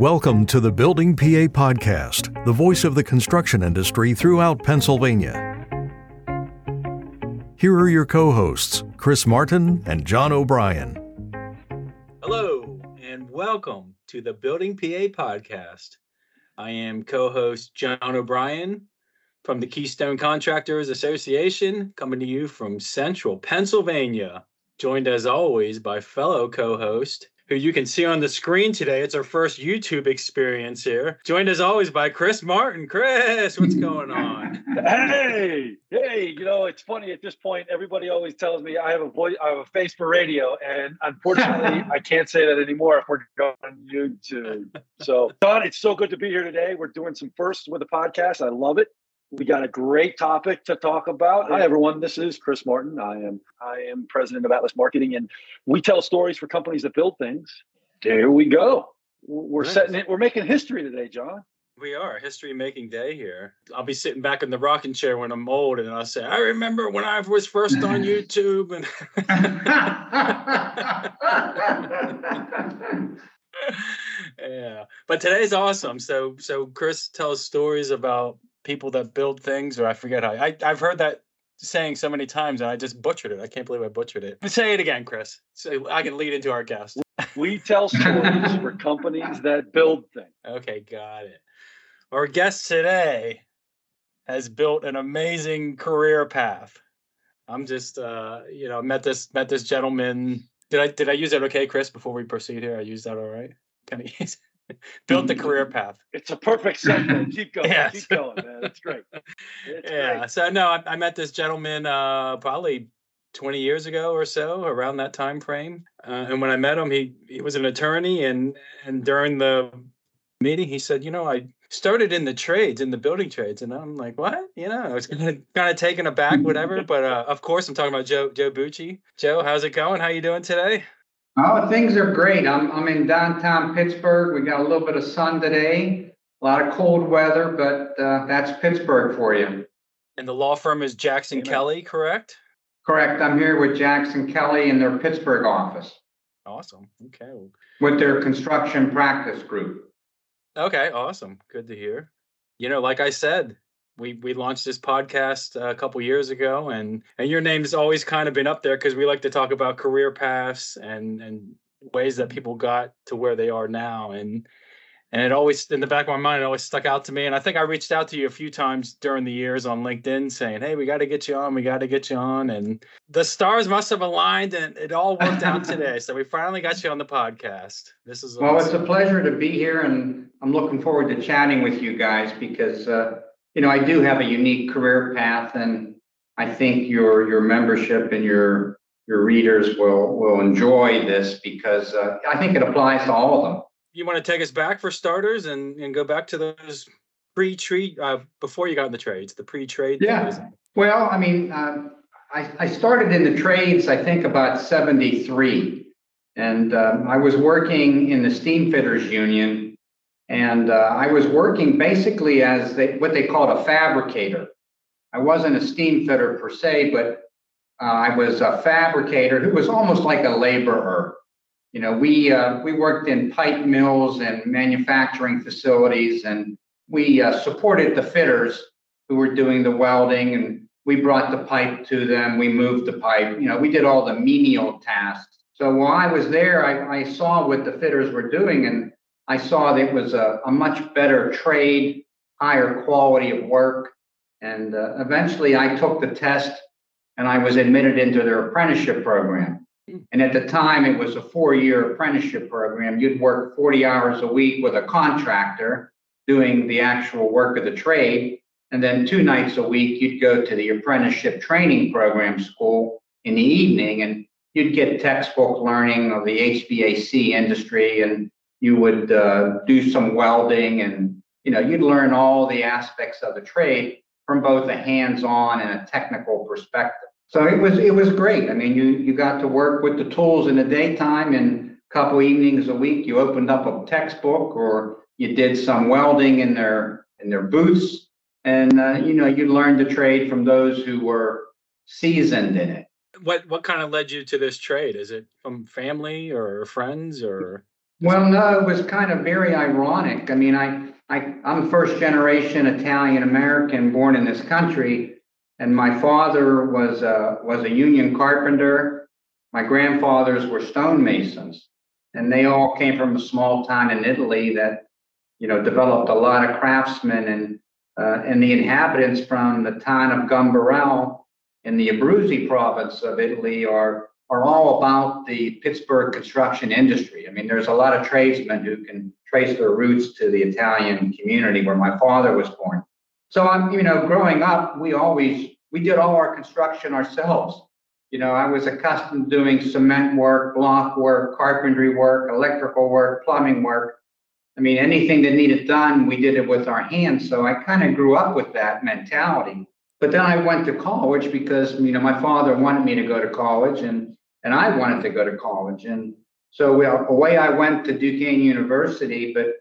Welcome to the Building PA Podcast, the voice of the construction industry throughout Pennsylvania. Here are your co hosts, Chris Martin and John O'Brien. Hello, and welcome to the Building PA Podcast. I am co host John O'Brien from the Keystone Contractors Association, coming to you from central Pennsylvania, joined as always by fellow co host who you can see on the screen today. It's our first YouTube experience here. Joined as always by Chris Martin. Chris, what's going on? hey, hey, you know, it's funny at this point, everybody always tells me I have a voice, I have a face for radio. And unfortunately, I can't say that anymore if we're going on YouTube. So, Don, it's so good to be here today. We're doing some firsts with the podcast. I love it. We got a great topic to talk about. Hi everyone, this is Chris Martin. I am I am president of Atlas Marketing and we tell stories for companies that build things. There we go. We're nice. setting it we're making history today, John. We are history making day here. I'll be sitting back in the rocking chair when I'm old, and I'll say, "I remember when I was first on YouTube." And yeah, but today's awesome. So, so Chris tells stories about people that build things, or I forget how. I, I've heard that saying so many times, and I just butchered it. I can't believe I butchered it. Say it again, Chris, so I can lead into our guest. We tell stories for companies that build things. Okay, got it. Our guest today has built an amazing career path. I'm just, uh, you know, met this met this gentleman. Did I did I use that okay, Chris? Before we proceed here, I used that all right. Can I use? built the career path. It's a perfect segue. Keep going. yes. Keep going, man. It's great. It's yeah. Great. So no, I, I, met this gentleman uh, probably 20 years ago or so, around that time frame. Uh, and when I met him, he he was an attorney, and and during the meeting, he said, you know, I started in the trades, in the building trades, and I'm like, what? You know, I was kind of kind of taken aback, whatever. but uh, of course, I'm talking about Joe Joe Bucci. Joe, how's it going? How you doing today? Oh, things are great. I'm I'm in downtown Pittsburgh. We got a little bit of sun today, a lot of cold weather, but uh, that's Pittsburgh for you. And the law firm is Jackson Amen. Kelly, correct? Correct. I'm here with Jackson Kelly in their Pittsburgh office. Awesome. Okay. With their construction practice group. Okay. Awesome. Good to hear. You know, like I said, we we launched this podcast a couple years ago, and and your name's always kind of been up there because we like to talk about career paths and and ways that people got to where they are now, and and it always in the back of my mind it always stuck out to me. And I think I reached out to you a few times during the years on LinkedIn saying, "Hey, we got to get you on. We got to get you on." And the stars must have aligned, and it all worked out today. So we finally got you on the podcast. This is well, awesome. it's a pleasure to be here, and I'm looking forward to chatting with you guys because. Uh, you know, I do have a unique career path, and I think your your membership and your your readers will will enjoy this because uh, I think it applies to all of them. You want to take us back for starters and and go back to those pre-trade uh, before you got in the trades, the pre-trade. Yeah. Well, I mean, uh, I I started in the trades I think about '73, and um, I was working in the steamfitters union and uh, I was working basically as they, what they called a fabricator. I wasn't a steam fitter per se, but uh, I was a fabricator who was almost like a laborer. You know, we uh, we worked in pipe mills and manufacturing facilities, and we uh, supported the fitters who were doing the welding, and we brought the pipe to them. We moved the pipe. You know, we did all the menial tasks. So while I was there, I, I saw what the fitters were doing, and I saw that it was a, a much better trade, higher quality of work. And uh, eventually I took the test and I was admitted into their apprenticeship program. And at the time, it was a four year apprenticeship program. You'd work 40 hours a week with a contractor doing the actual work of the trade. And then two nights a week, you'd go to the apprenticeship training program school in the evening and you'd get textbook learning of the HVAC industry and you would uh, do some welding and you know you'd learn all the aspects of the trade from both a hands-on and a technical perspective. So it was it was great. I mean you you got to work with the tools in the daytime and a couple evenings a week you opened up a textbook or you did some welding in their in their booths. And uh, you know you learned the trade from those who were seasoned in it. What what kind of led you to this trade? Is it from family or friends or Well, no, it was kind of very ironic. I mean, I, I I'm first generation Italian American born in this country, and my father was a was a union carpenter. My grandfathers were stonemasons, and they all came from a small town in Italy that, you know, developed a lot of craftsmen and uh, and the inhabitants from the town of Gamberale in the Abruzzi province of Italy are are all about the Pittsburgh construction industry. I mean, there's a lot of tradesmen who can trace their roots to the Italian community where my father was born. So I'm, you know, growing up, we always we did all our construction ourselves. You know, I was accustomed to doing cement work, block work, carpentry work, electrical work, plumbing work. I mean, anything that needed done, we did it with our hands. So I kind of grew up with that mentality. But then I went to college because, you know, my father wanted me to go to college and, and I wanted to go to college. And so we, away I went to Duquesne University. But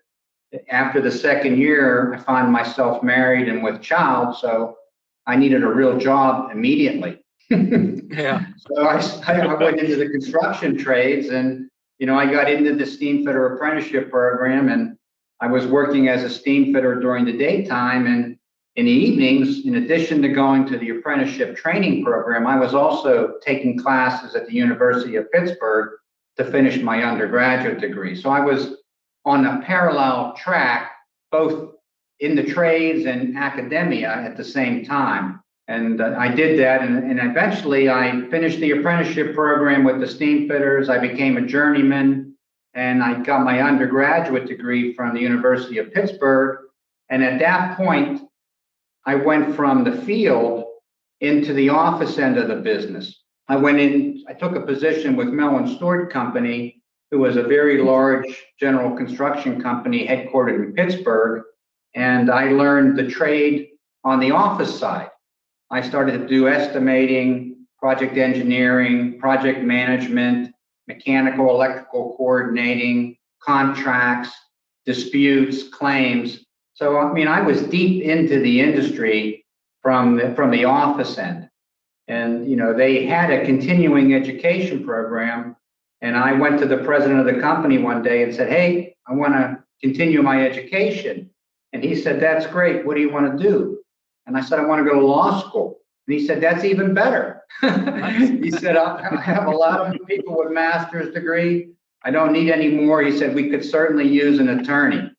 after the second year, I found myself married and with child. So I needed a real job immediately. yeah. So I, I went into the construction trades and, you know, I got into the steam fitter apprenticeship program and I was working as a steam fitter during the daytime. And in the evenings, in addition to going to the apprenticeship training program, I was also taking classes at the University of Pittsburgh to finish my undergraduate degree. So I was on a parallel track, both in the trades and academia at the same time. And uh, I did that, and, and eventually I finished the apprenticeship program with the steam fitters. I became a journeyman, and I got my undergraduate degree from the University of Pittsburgh. And at that point, I went from the field into the office end of the business. I went in, I took a position with Mellon Stuart Company, who was a very large general construction company headquartered in Pittsburgh. And I learned the trade on the office side. I started to do estimating, project engineering, project management, mechanical, electrical coordinating, contracts, disputes, claims. So, I mean, I was deep into the industry from the, from the office end. And, you know, they had a continuing education program. And I went to the president of the company one day and said, Hey, I want to continue my education. And he said, That's great. What do you want to do? And I said, I want to go to law school. And he said, That's even better. he said, I have a lot of people with master's degree. I don't need any more. He said, We could certainly use an attorney.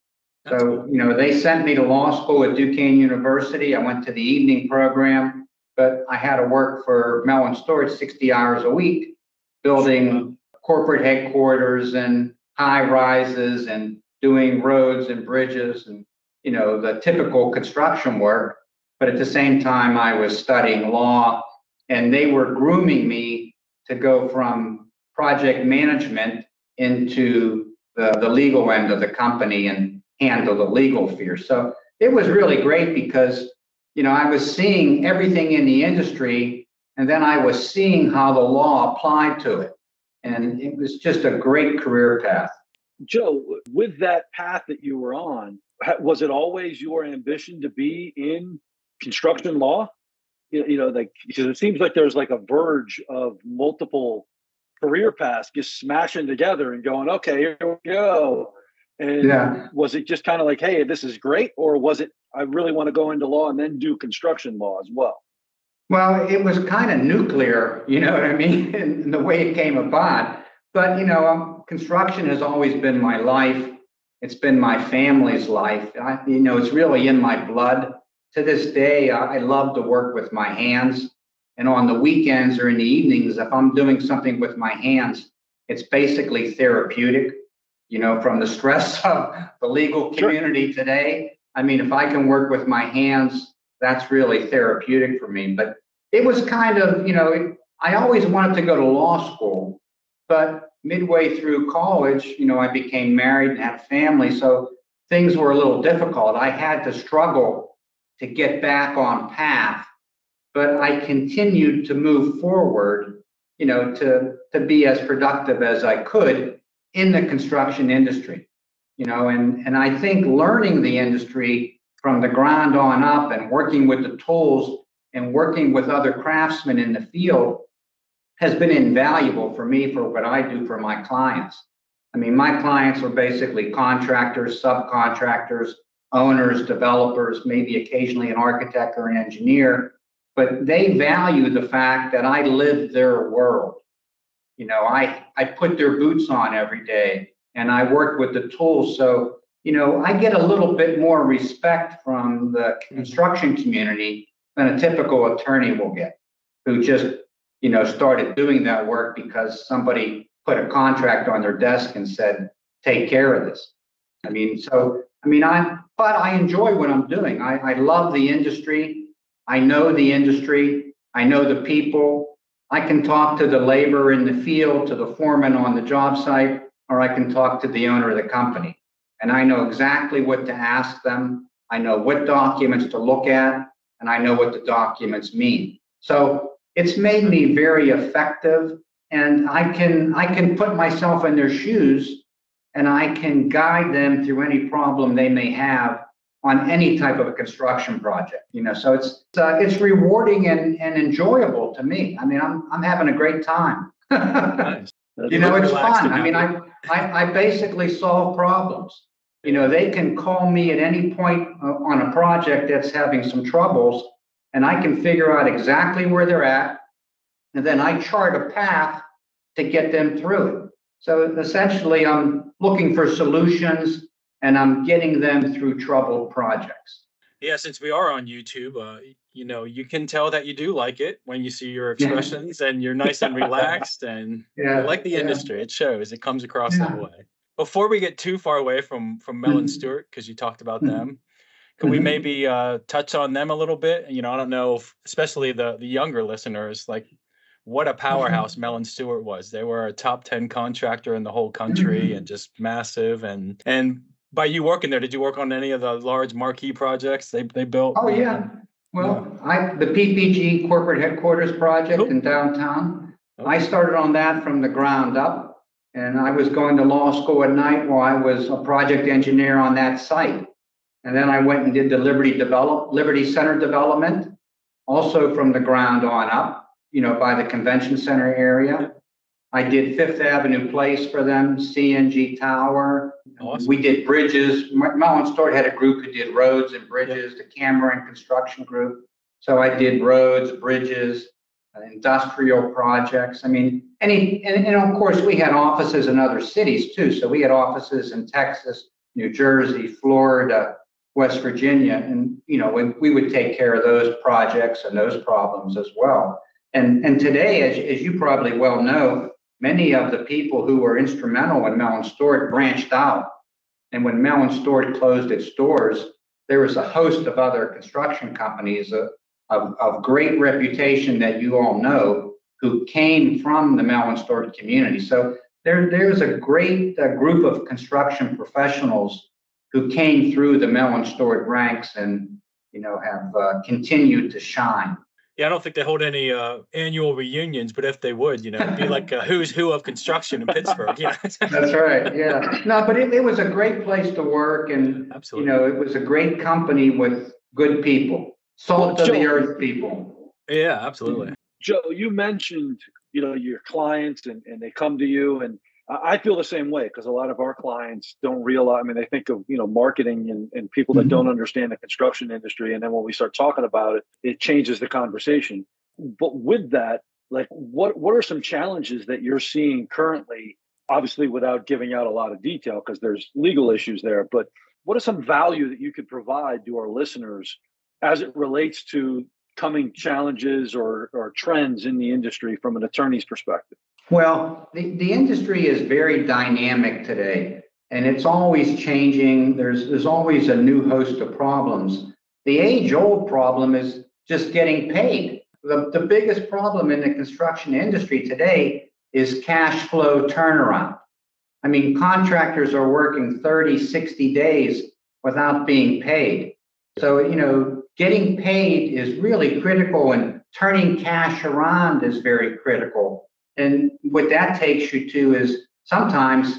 So, you know, they sent me to law school at Duquesne University. I went to the evening program, but I had to work for Mellon Stuart 60 hours a week, building corporate headquarters and high rises and doing roads and bridges and you know, the typical construction work. But at the same time, I was studying law and they were grooming me to go from project management into the, the legal end of the company and handle the legal fear. So it was really great because, you know, I was seeing everything in the industry and then I was seeing how the law applied to it. And it was just a great career path. Joe, with that path that you were on, was it always your ambition to be in construction law? You, know, like because it seems like there's like a verge of multiple career paths just smashing together and going, okay, here we go. And yeah. was it just kind of like, hey, this is great, or was it I really want to go into law and then do construction law as well? Well, it was kind of nuclear, you know what I mean, in the way it came about. But you know, um, construction has always been my life. It's been my family's life. I, you know, it's really in my blood. To this day, I, I love to work with my hands. And on the weekends or in the evenings, if I'm doing something with my hands, it's basically therapeutic. You know, from the stress of the legal community sure. today. I mean, if I can work with my hands, that's really therapeutic for me. But it was kind of, you know, I always wanted to go to law school, but midway through college, you know, I became married and had a family. So things were a little difficult. I had to struggle to get back on path, but I continued to move forward, you know, to, to be as productive as I could in the construction industry, you know, and, and I think learning the industry from the ground on up and working with the tools and working with other craftsmen in the field has been invaluable for me for what I do for my clients. I mean, my clients are basically contractors, subcontractors, owners, developers, maybe occasionally an architect or an engineer, but they value the fact that I live their world. You know, I, I put their boots on every day and I work with the tools. So, you know, I get a little bit more respect from the mm-hmm. construction community than a typical attorney will get, who just, you know, started doing that work because somebody put a contract on their desk and said, take care of this. I mean, so, I mean, I, but I enjoy what I'm doing. I, I love the industry. I know the industry. I know the people. I can talk to the labor in the field, to the foreman on the job site, or I can talk to the owner of the company. And I know exactly what to ask them. I know what documents to look at, and I know what the documents mean. So it's made me very effective and I can I can put myself in their shoes and I can guide them through any problem they may have on any type of a construction project. You know, so it's uh, it's rewarding and, and enjoyable to me. I mean, I'm I'm having a great time. nice. You know, it's fun. I mean, I, I I basically solve problems. You know, they can call me at any point uh, on a project that's having some troubles, and I can figure out exactly where they're at and then I chart a path to get them through it. So essentially, I'm looking for solutions and I'm getting them through troubled projects. Yeah, since we are on YouTube, uh, you know, you can tell that you do like it when you see your expressions and you're nice and relaxed and yeah, like the yeah. industry. It shows. It comes across yeah. that way. Before we get too far away from from Mel and mm-hmm. Stewart, because you talked about mm-hmm. them, can mm-hmm. we maybe uh, touch on them a little bit? You know, I don't know, if, especially the the younger listeners, like what a powerhouse Mellon Stuart was. They were a top 10 contractor in the whole country mm-hmm. and just massive. And and by you working there, did you work on any of the large marquee projects they, they built? Oh yeah. Well, I the PPG corporate headquarters project in downtown. I started on that from the ground up. And I was going to law school at night while I was a project engineer on that site. And then I went and did the Liberty Develop Liberty Center development, also from the ground on up you know, by the convention center area. I did Fifth Avenue Place for them, CNG Tower. Awesome. We did bridges. Mellon Stuart had a group who did roads and bridges, the Cameron Construction Group. So I did roads, bridges, uh, industrial projects. I mean, any, and, and of course, we had offices in other cities too. So we had offices in Texas, New Jersey, Florida, West Virginia, and you know, we, we would take care of those projects and those problems as well. And, and today, as, as you probably well know, many of the people who were instrumental in Mellon Stuart branched out. And when Mellon Stuart closed its doors, there was a host of other construction companies of, of, of great reputation that you all know who came from the Mellon Stuart community. So there, there's a great uh, group of construction professionals who came through the Mellon Stuart ranks and you know have uh, continued to shine. Yeah, I don't think they hold any uh, annual reunions, but if they would, you know, it'd be like a who's who of construction in Pittsburgh. Yeah, that's right. Yeah, no, but it, it was a great place to work, and Absolutely. you know, it was a great company with good people, salt well, of Joe, the earth people. Yeah, absolutely. Joe, you mentioned you know your clients, and and they come to you, and I feel the same way because a lot of our clients don't realize. I mean, they think of you know marketing and, and people that mm-hmm. don't understand the construction industry, and then when we start talking about it, it changes the conversation. But with that, like, what what are some challenges that you're seeing currently? Obviously, without giving out a lot of detail, because there's legal issues there. But what are some value that you could provide to our listeners as it relates to coming challenges or, or trends in the industry from an attorney's perspective? Well, the, the industry is very dynamic today and it's always changing. There's, there's always a new host of problems. The age old problem is just getting paid. The, the biggest problem in the construction industry today is cash flow turnaround. I mean, contractors are working 30, 60 days without being paid. So, you know, getting paid is really critical and turning cash around is very critical. And what that takes you to is sometimes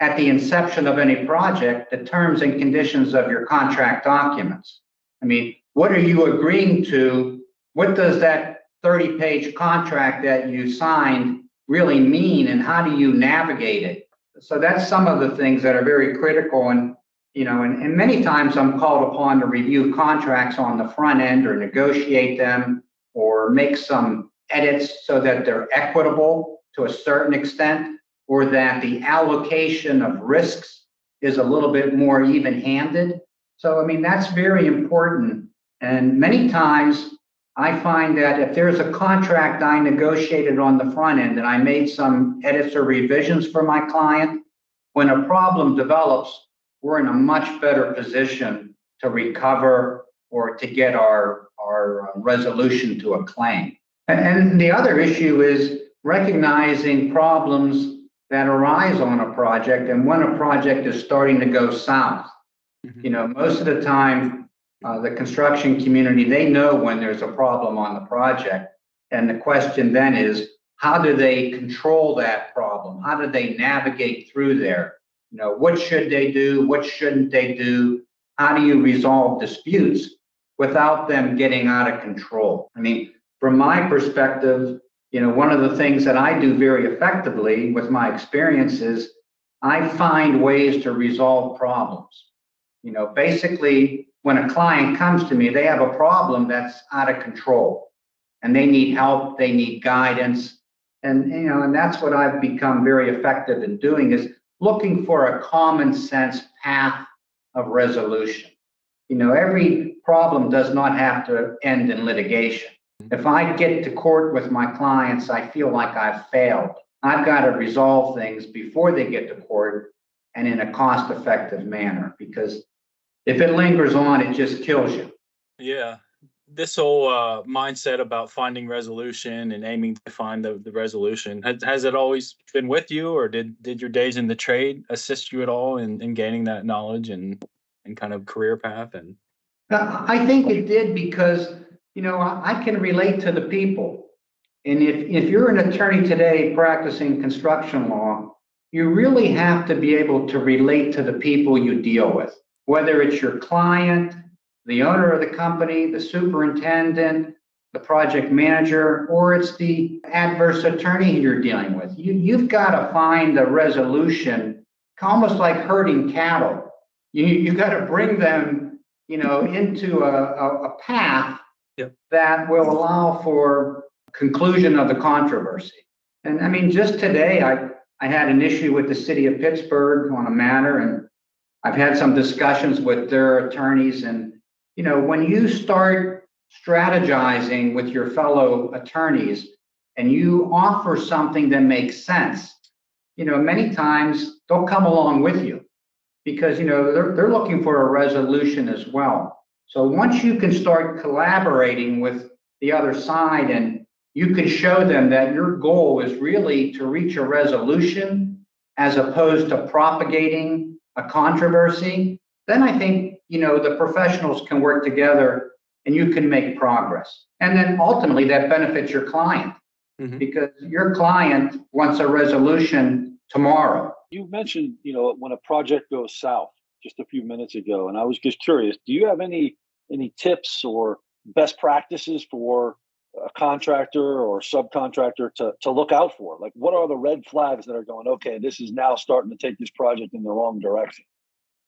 at the inception of any project, the terms and conditions of your contract documents. I mean, what are you agreeing to? What does that 30 page contract that you signed really mean? And how do you navigate it? so that's some of the things that are very critical. And, you know, and, and many times I'm called upon to review contracts on the front end or negotiate them or make some edits so that they're equitable to a certain extent or that the allocation of risks is a little bit more even handed. So, I mean, that's very important. And many times I find that if there's a contract I negotiated on the front end and I made some edits or revisions for my client, when a problem develops, we're in a much better position to recover or to get our, our resolution to a claim. And the other issue is recognizing problems that arise on a project and when a project is starting to go south. Mm-hmm. You know, most of the time, uh, the construction community, they know when there's a problem on the project. And the question then is, how do they control that problem? How do they navigate through there? You know, what should they do? What shouldn't they do? How do you resolve disputes without them getting out of control? I mean, from my perspective, you know, one of the things that I do very effectively with my experience is I find ways to resolve problems. You know, basically, when a client comes to me, they have a problem that's out of control and they need help, they need guidance. And you know, and that's what I've become very effective in doing is looking for a common sense path of resolution. You know, every problem does not have to end in litigation. Mm-hmm. If I get to court with my clients, I feel like I've failed. I've got to resolve things before they get to court and in a cost effective manner because if it lingers on, it just kills you. Yeah. This whole uh, mindset about finding resolution and aiming to find the, the resolution has, has it always been with you, or did did your days in the trade assist you at all in, in gaining that knowledge and and kind of career path? And uh, I think it did because you know I, I can relate to the people, and if if you're an attorney today practicing construction law, you really have to be able to relate to the people you deal with whether it's your client, the owner of the company, the superintendent, the project manager, or it's the adverse attorney you're dealing with. You, you've got to find a resolution, almost like herding cattle. You, you've got to bring them, you know, into a, a, a path yep. that will allow for conclusion of the controversy. And I mean, just today, I, I had an issue with the city of Pittsburgh on a matter, and I've had some discussions with their attorneys, and you know, when you start strategizing with your fellow attorneys and you offer something that makes sense, you know, many times they'll come along with you because you know they're they're looking for a resolution as well. So once you can start collaborating with the other side and you can show them that your goal is really to reach a resolution as opposed to propagating a controversy, then I think, you know, the professionals can work together and you can make progress. And then ultimately that benefits your client mm-hmm. because your client wants a resolution tomorrow. You mentioned, you know, when a project goes south just a few minutes ago, and I was just curious, do you have any any tips or best practices for a contractor or subcontractor to, to look out for? Like, what are the red flags that are going, okay, this is now starting to take this project in the wrong direction?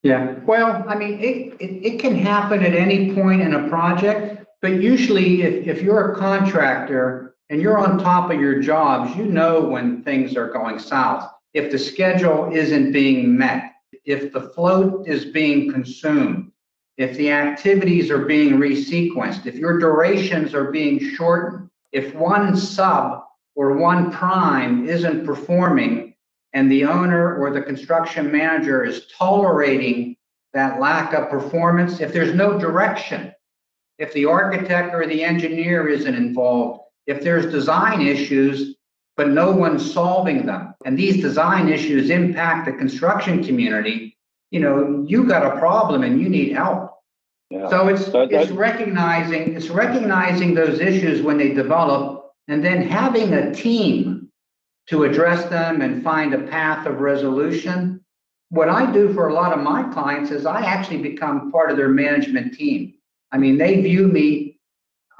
Yeah, well, I mean, it, it, it can happen at any point in a project, but usually if, if you're a contractor and you're on top of your jobs, you know when things are going south. If the schedule isn't being met, if the float is being consumed, if the activities are being resequenced, if your durations are being shortened, if one sub or one prime isn't performing and the owner or the construction manager is tolerating that lack of performance, if there's no direction, if the architect or the engineer isn't involved, if there's design issues, but no one's solving them, and these design issues impact the construction community, you know, you've got a problem and you need help. Yeah. So it's that, it's recognizing it's recognizing those issues when they develop and then having a team to address them and find a path of resolution. What I do for a lot of my clients is I actually become part of their management team. I mean, they view me,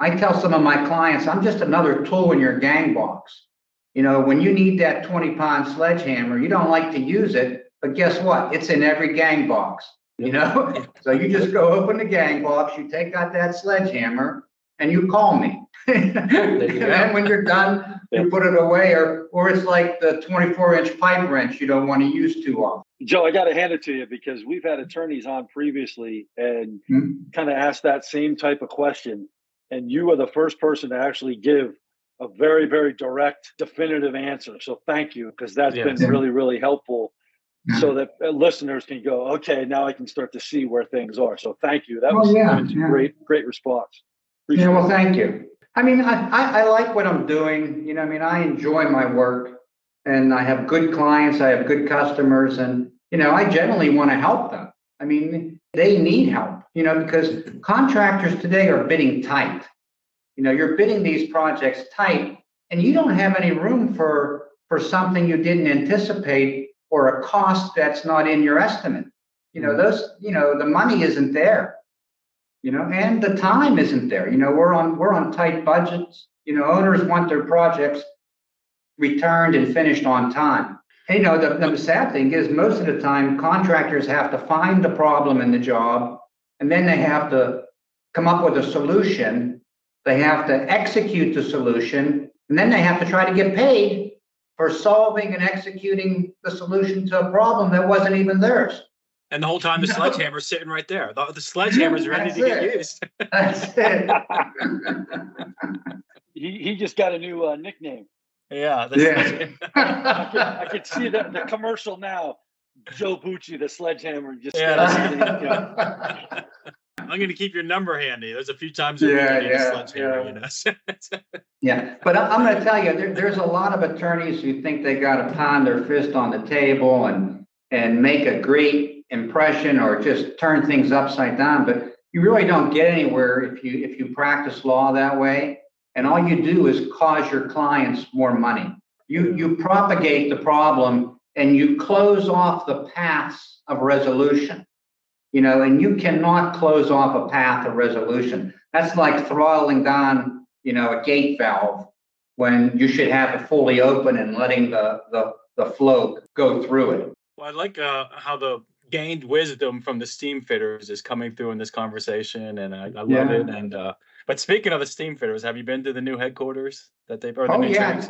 I tell some of my clients, I'm just another tool in your gang box. You know, when you need that 20 pound sledgehammer, you don't like to use it, but guess what? It's in every gang box, you know? so you just go open the gang box, you take out that sledgehammer, and you call me. and when you're done, you put it away, or or it's like the 24 inch pipe wrench you don't want to use too often. Joe, I got to hand it to you because we've had attorneys on previously and mm-hmm. kind of asked that same type of question. And you are the first person to actually give a very, very direct, definitive answer. So thank you because that's yes. been really, really helpful so that uh, listeners can go, okay, now I can start to see where things are. So thank you. That was, yeah, yeah. great, great response. Appreciate yeah, well, thank you. I mean, I, I, I like what I'm doing. You know, I mean, I enjoy my work and I have good clients, I have good customers, and, you know, I generally want to help them. I mean, they need help, you know, because contractors today are bidding tight. You know, you're bidding these projects tight and you don't have any room for for something you didn't anticipate or a cost that's not in your estimate. You know, mm-hmm. those, you know, the money isn't there you know, and the time isn't there. You know, we're on we're on tight budgets. You know, owners want their projects returned and finished on time. And, you know, the, the sad thing is most of the time contractors have to find the problem in the job and then they have to come up with a solution. They have to execute the solution and then they have to try to get paid for solving and executing the solution to a problem that wasn't even theirs. And the whole time, the no. sledgehammer's sitting right there. The, the sledgehammer's ready to it. get used. That's it. he, he just got a new uh, nickname. Yeah. yeah. I, could, I could see the, the commercial now. Joe Bucci, the sledgehammer. Just yeah. I'm going to keep your number handy. There's a few times yeah, yeah, yeah. You know? yeah, but I'm going to tell you, there, there's a lot of attorneys who think they got to pound their fist on the table and and make a great impression or just turn things upside down. But you really don't get anywhere if you if you practice law that way. And all you do is cause your clients more money. You you propagate the problem and you close off the paths of resolution. You know, and you cannot close off a path of resolution. That's like throttling down, you know, a gate valve when you should have it fully open and letting the the, the flow go through it. Well, I like uh, how the gained wisdom from the steam fitters is coming through in this conversation, and I, I love yeah. it. And uh, but speaking of the steam fitters, have you been to the new headquarters that they've or the oh, new yeah.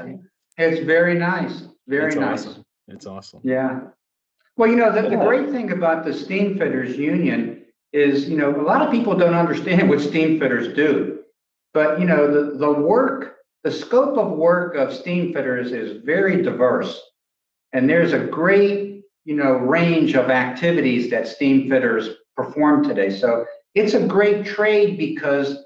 It's very nice. Very it's nice. Awesome. It's awesome. Yeah. Well, you know, the, the great thing about the steam fitters union is, you know, a lot of people don't understand what steam fitters do. But, you know, the, the work, the scope of work of steam fitters is very diverse. And there's a great you know, range of activities that steam fitters perform today. So it's a great trade because,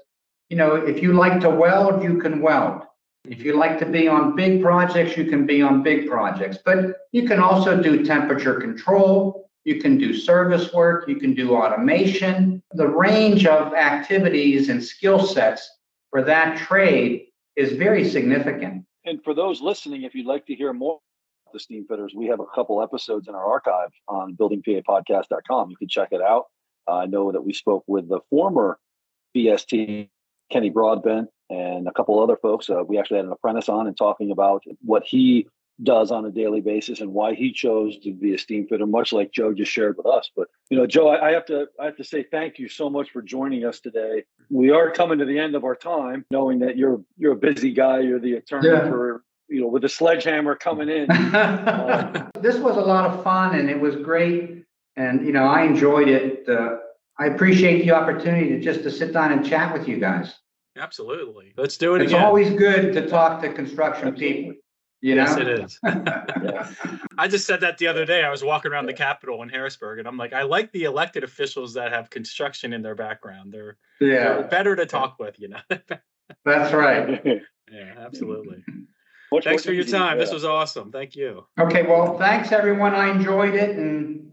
you know, if you like to weld, you can weld. If you like to be on big projects, you can be on big projects. But you can also do temperature control, you can do service work, you can do automation. The range of activities and skill sets for that trade is very significant. And for those listening, if you'd like to hear more the steam fitters, we have a couple episodes in our archive on buildingpapodcast.com. You can check it out. Uh, I know that we spoke with the former BST, Kenny Broadbent, and a couple other folks. Uh, we actually had an apprentice on and talking about what he does on a daily basis and why he chose to be a steam fitter, much like Joe just shared with us. But you know, Joe, I, I have to I have to say thank you so much for joining us today. We are coming to the end of our time, knowing that you're you're a busy guy. You're the attorney yeah. for you know, with the sledgehammer coming in. uh, this was a lot of fun and it was great. And, you know, I enjoyed it. Uh, I appreciate the opportunity to just to sit down and chat with you guys. Absolutely. Let's do it it's again. always good to talk to construction people. You know? Yes, it is. I just said that the other day. I was walking around the Capitol in Harrisburg, and I'm like, I like the elected officials that have construction in their background. They're, yeah. They're better to talk with, you know. That's right. Yeah, absolutely. Thanks for your time. This was awesome. Thank you. Okay, well, thanks everyone. I enjoyed it and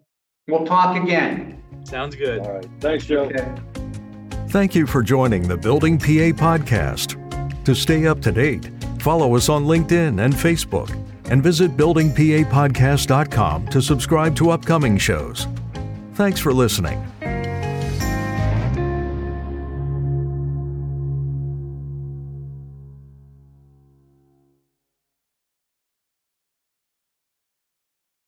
we'll talk again. Sounds good. All right. Thanks, Joe. Okay. Thank you for joining the Building PA podcast. To stay up to date, follow us on LinkedIn and Facebook and visit buildingpapodcast.com to subscribe to upcoming shows. Thanks for listening.